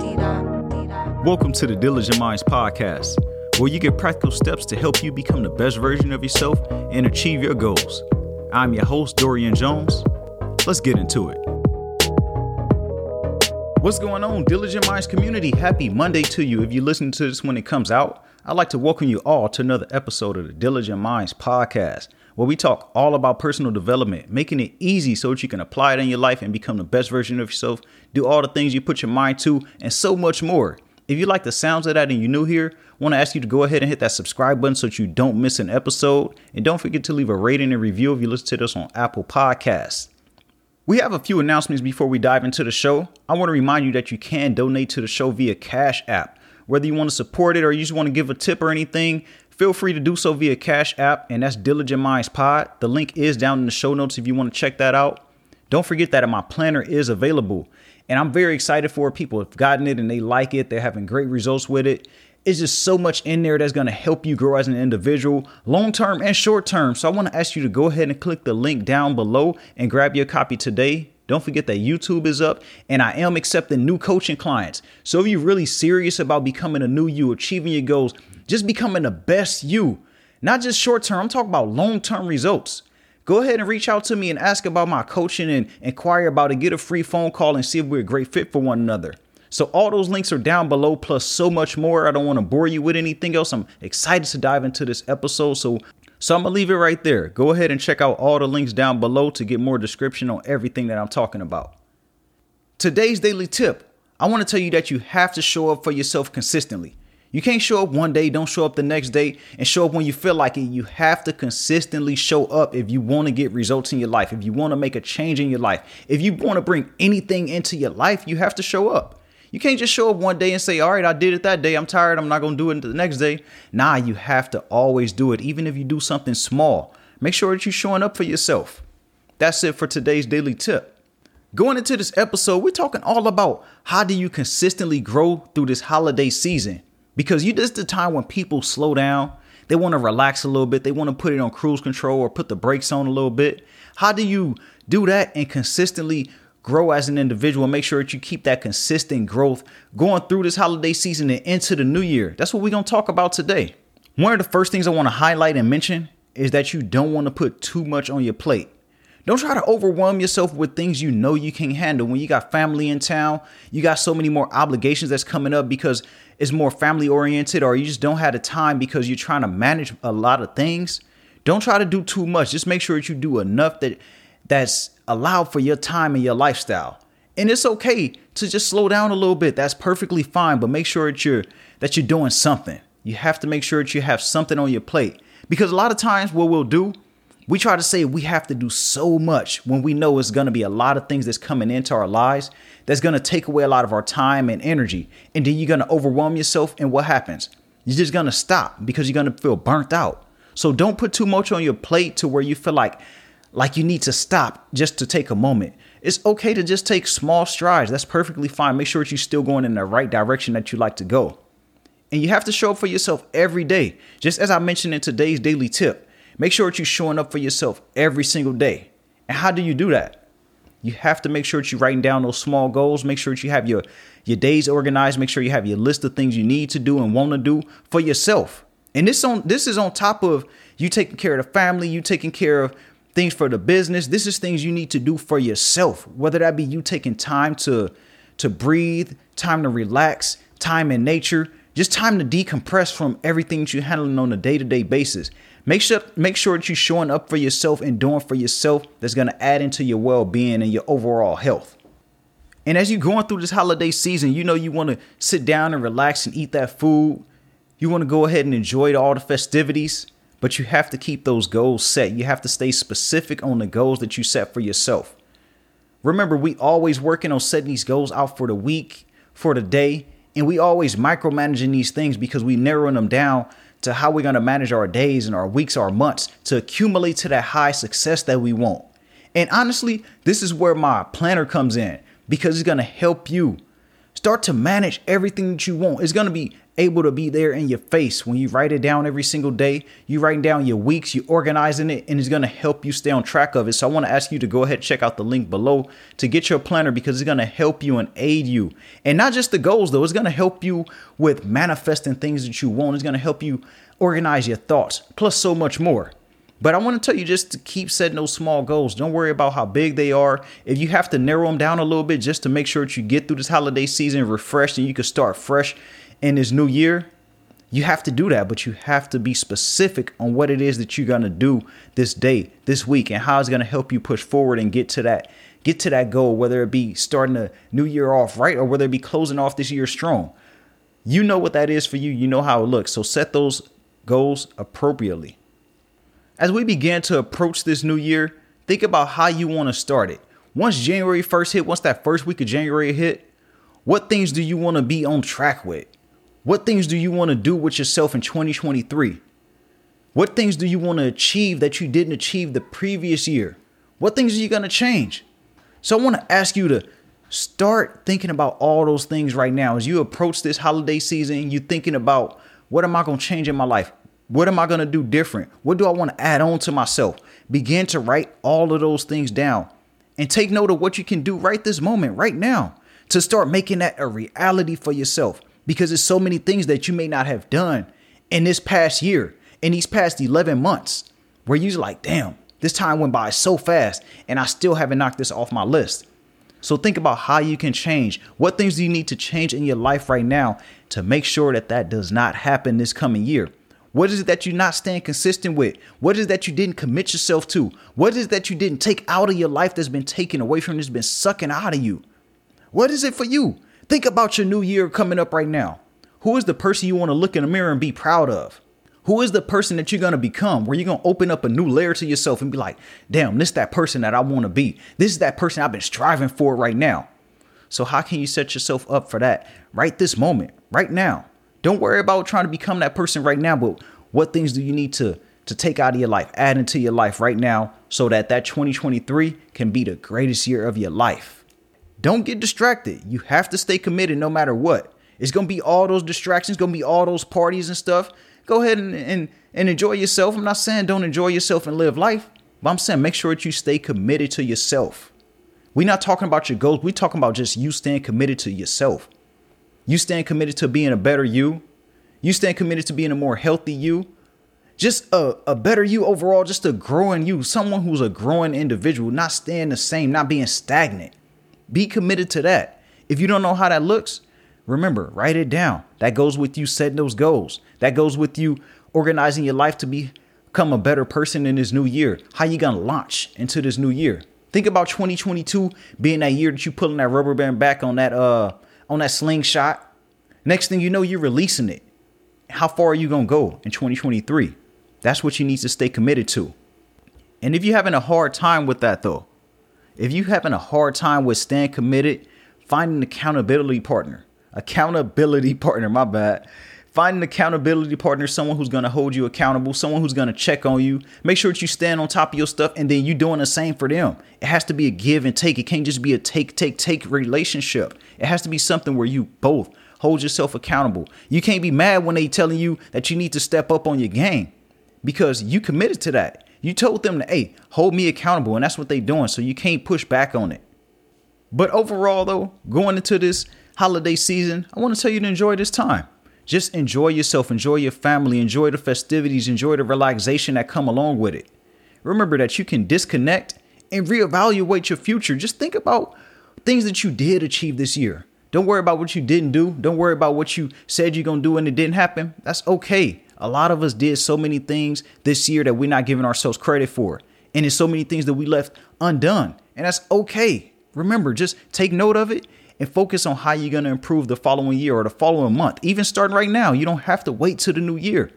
Welcome to the Diligent Minds podcast, where you get practical steps to help you become the best version of yourself and achieve your goals. I'm your host, Dorian Jones. Let's get into it. What's going on, Diligent Minds community? Happy Monday to you. If you listen to this when it comes out, I'd like to welcome you all to another episode of the Diligent Minds podcast, where we talk all about personal development, making it easy so that you can apply it in your life and become the best version of yourself, do all the things you put your mind to, and so much more. If you like the sounds of that and you're new here, I want to ask you to go ahead and hit that subscribe button so that you don't miss an episode. And don't forget to leave a rating and review if you listen to this on Apple Podcasts. We have a few announcements before we dive into the show. I want to remind you that you can donate to the show via Cash App. Whether you want to support it or you just want to give a tip or anything, feel free to do so via Cash App, and that's Diligent Minds Pod. The link is down in the show notes if you want to check that out. Don't forget that my planner is available. And I'm very excited for it. people have gotten it and they like it. They're having great results with it. It's just so much in there that's going to help you grow as an individual, long term and short term. So I want to ask you to go ahead and click the link down below and grab your copy today. Don't forget that YouTube is up and I am accepting new coaching clients. So if you're really serious about becoming a new you, achieving your goals, just becoming the best you, not just short term, I'm talking about long term results go ahead and reach out to me and ask about my coaching and inquire about it. Get a free phone call and see if we're a great fit for one another. So all those links are down below, plus so much more. I don't want to bore you with anything else. I'm excited to dive into this episode. So so I'm gonna leave it right there. Go ahead and check out all the links down below to get more description on everything that I'm talking about. Today's daily tip. I want to tell you that you have to show up for yourself consistently. You can't show up one day, don't show up the next day, and show up when you feel like it. You have to consistently show up if you want to get results in your life, if you want to make a change in your life, if you want to bring anything into your life, you have to show up. You can't just show up one day and say, All right, I did it that day. I'm tired. I'm not going to do it into the next day. Nah, you have to always do it, even if you do something small. Make sure that you're showing up for yourself. That's it for today's daily tip. Going into this episode, we're talking all about how do you consistently grow through this holiday season because you just the time when people slow down they want to relax a little bit they want to put it on cruise control or put the brakes on a little bit how do you do that and consistently grow as an individual make sure that you keep that consistent growth going through this holiday season and into the new year that's what we're going to talk about today one of the first things i want to highlight and mention is that you don't want to put too much on your plate don't try to overwhelm yourself with things you know you can't handle. When you got family in town, you got so many more obligations that's coming up because it's more family oriented or you just don't have the time because you're trying to manage a lot of things, don't try to do too much. Just make sure that you do enough that that's allowed for your time and your lifestyle. And it's okay to just slow down a little bit. That's perfectly fine, but make sure that you're that you're doing something. You have to make sure that you have something on your plate. Because a lot of times what we'll do we try to say we have to do so much when we know it's going to be a lot of things that's coming into our lives that's going to take away a lot of our time and energy. And then you're going to overwhelm yourself. And what happens? You're just going to stop because you're going to feel burnt out. So don't put too much on your plate to where you feel like like you need to stop just to take a moment. It's okay to just take small strides. That's perfectly fine. Make sure that you're still going in the right direction that you like to go. And you have to show up for yourself every day. Just as I mentioned in today's daily tip, Make sure that you're showing up for yourself every single day. And how do you do that? You have to make sure that you're writing down those small goals. Make sure that you have your, your days organized. Make sure you have your list of things you need to do and want to do for yourself. And this on this is on top of you taking care of the family, you taking care of things for the business. This is things you need to do for yourself. Whether that be you taking time to to breathe, time to relax, time in nature, just time to decompress from everything that you're handling on a day-to-day basis. Make sure make sure that you're showing up for yourself and doing for yourself that's going to add into your well-being and your overall health. And as you're going through this holiday season, you know you want to sit down and relax and eat that food. You want to go ahead and enjoy all the festivities, but you have to keep those goals set. You have to stay specific on the goals that you set for yourself. Remember, we always working on setting these goals out for the week, for the day, and we always micromanaging these things because we narrowing them down to how we're going to manage our days and our weeks, our months to accumulate to that high success that we want. And honestly, this is where my planner comes in because it's going to help you Start to manage everything that you want. It's going to be able to be there in your face when you write it down every single day. You writing down your weeks, you organizing it, and it's going to help you stay on track of it. So I want to ask you to go ahead and check out the link below to get your planner because it's going to help you and aid you. And not just the goals though, it's going to help you with manifesting things that you want. It's going to help you organize your thoughts, plus so much more. But I want to tell you just to keep setting those small goals. Don't worry about how big they are. If you have to narrow them down a little bit just to make sure that you get through this holiday season refreshed and you can start fresh in this new year, you have to do that. But you have to be specific on what it is that you're going to do this day, this week, and how it's going to help you push forward and get to that get to that goal, whether it be starting the new year off right or whether it be closing off this year strong. You know what that is for you. You know how it looks. So set those goals appropriately. As we begin to approach this new year, think about how you want to start it. Once January 1st hit, once that first week of January hit, what things do you want to be on track with? What things do you want to do with yourself in 2023? What things do you want to achieve that you didn't achieve the previous year? What things are you going to change? So I want to ask you to start thinking about all those things right now as you approach this holiday season. You're thinking about what am I going to change in my life? What am I going to do different? What do I want to add on to myself? Begin to write all of those things down and take note of what you can do right this moment, right now, to start making that a reality for yourself. Because there's so many things that you may not have done in this past year, in these past 11 months, where you're like, damn, this time went by so fast and I still haven't knocked this off my list. So think about how you can change. What things do you need to change in your life right now to make sure that that does not happen this coming year? What is it that you're not staying consistent with? What is it that you didn't commit yourself to? What is it that you didn't take out of your life that's been taken away from you, that's been sucking out of you? What is it for you? Think about your new year coming up right now. Who is the person you want to look in the mirror and be proud of? Who is the person that you're going to become where you're going to open up a new layer to yourself and be like, damn, this is that person that I want to be. This is that person I've been striving for right now. So, how can you set yourself up for that right this moment, right now? Don't worry about trying to become that person right now, but what things do you need to to take out of your life, add into your life right now so that that 2023 can be the greatest year of your life. Don't get distracted. You have to stay committed no matter what. It's going to be all those distractions, going to be all those parties and stuff. Go ahead and, and, and enjoy yourself. I'm not saying don't enjoy yourself and live life, but I'm saying make sure that you stay committed to yourself. We're not talking about your goals. We're talking about just you staying committed to yourself. You stand committed to being a better you. You stand committed to being a more healthy you. Just a, a better you overall, just a growing you, someone who's a growing individual, not staying the same, not being stagnant. Be committed to that. If you don't know how that looks, remember, write it down. That goes with you setting those goals. That goes with you organizing your life to become a better person in this new year. How you gonna launch into this new year? Think about 2022 being that year that you pulling that rubber band back on that uh on that slingshot. Next thing you know, you're releasing it. How far are you going to go in 2023? That's what you need to stay committed to. And if you're having a hard time with that, though, if you're having a hard time with staying committed, find an accountability partner. Accountability partner, my bad. Find an accountability partner, someone who's going to hold you accountable, someone who's going to check on you. Make sure that you stand on top of your stuff and then you doing the same for them. It has to be a give and take. It can't just be a take, take, take relationship. It has to be something where you both hold yourself accountable. You can't be mad when they telling you that you need to step up on your game because you committed to that. You told them to, hey, hold me accountable, and that's what they doing. So you can't push back on it. But overall, though, going into this holiday season, I want to tell you to enjoy this time. Just enjoy yourself, enjoy your family, enjoy the festivities, enjoy the relaxation that come along with it. Remember that you can disconnect and reevaluate your future. Just think about things that you did achieve this year. Don't worry about what you didn't do. Don't worry about what you said you're going to do and it didn't happen. That's okay. A lot of us did so many things this year that we're not giving ourselves credit for. And there's so many things that we left undone. And that's okay. Remember, just take note of it and focus on how you're going to improve the following year or the following month. Even starting right now, you don't have to wait till the new year.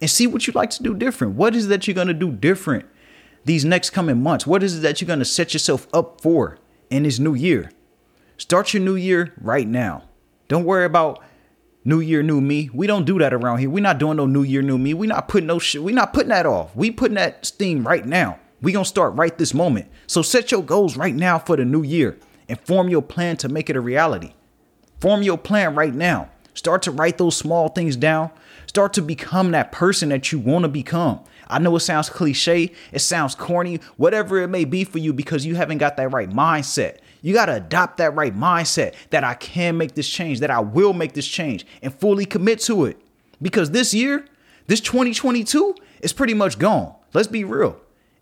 And see what you like to do different. What is that you're going to do different these next coming months? What is it that you're going to set yourself up for in this new year? Start your new year right now. Don't worry about New Year, new me. We don't do that around here. We're not doing no New Year, new me. We're not putting no shit. We're not putting that off. We putting that steam right now. We gonna start right this moment. So set your goals right now for the new year and form your plan to make it a reality. Form your plan right now. Start to write those small things down. Start to become that person that you want to become. I know it sounds cliche, it sounds corny, whatever it may be for you because you haven't got that right mindset. You got to adopt that right mindset that I can make this change, that I will make this change and fully commit to it. Because this year, this 2022 is pretty much gone. Let's be real.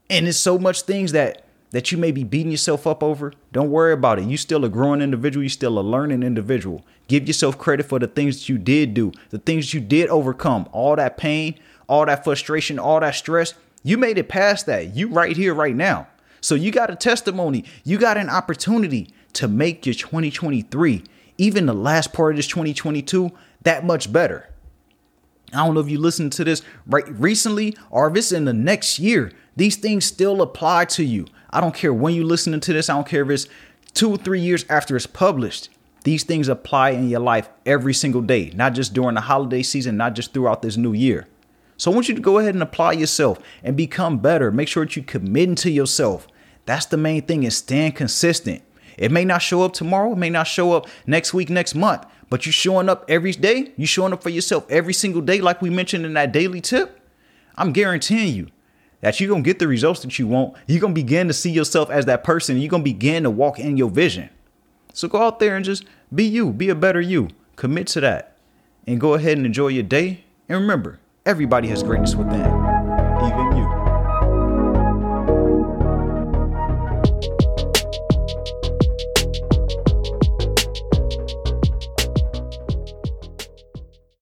And there's so much things that that you may be beating yourself up over. Don't worry about it. You still a growing individual, you still a learning individual. Give yourself credit for the things that you did do, the things you did overcome, all that pain, all that frustration, all that stress. You made it past that. You right here right now. So you got a testimony. You got an opportunity to make your 2023, even the last part of this 2022, that much better. I don't know if you listened to this right recently or if it's in the next year. These things still apply to you. I don't care when you're listening to this. I don't care if it's two or three years after it's published. These things apply in your life every single day, not just during the holiday season, not just throughout this new year. So I want you to go ahead and apply yourself and become better. Make sure that you commit to yourself. That's the main thing is staying consistent. It may not show up tomorrow, it may not show up next week, next month, but you're showing up every day, You're showing up for yourself every single day, like we mentioned in that daily tip. I'm guaranteeing you that you're gonna get the results that you want. You're gonna begin to see yourself as that person. You're gonna begin to walk in your vision. So go out there and just be you, be a better you. Commit to that. And go ahead and enjoy your day. And remember, everybody has greatness within.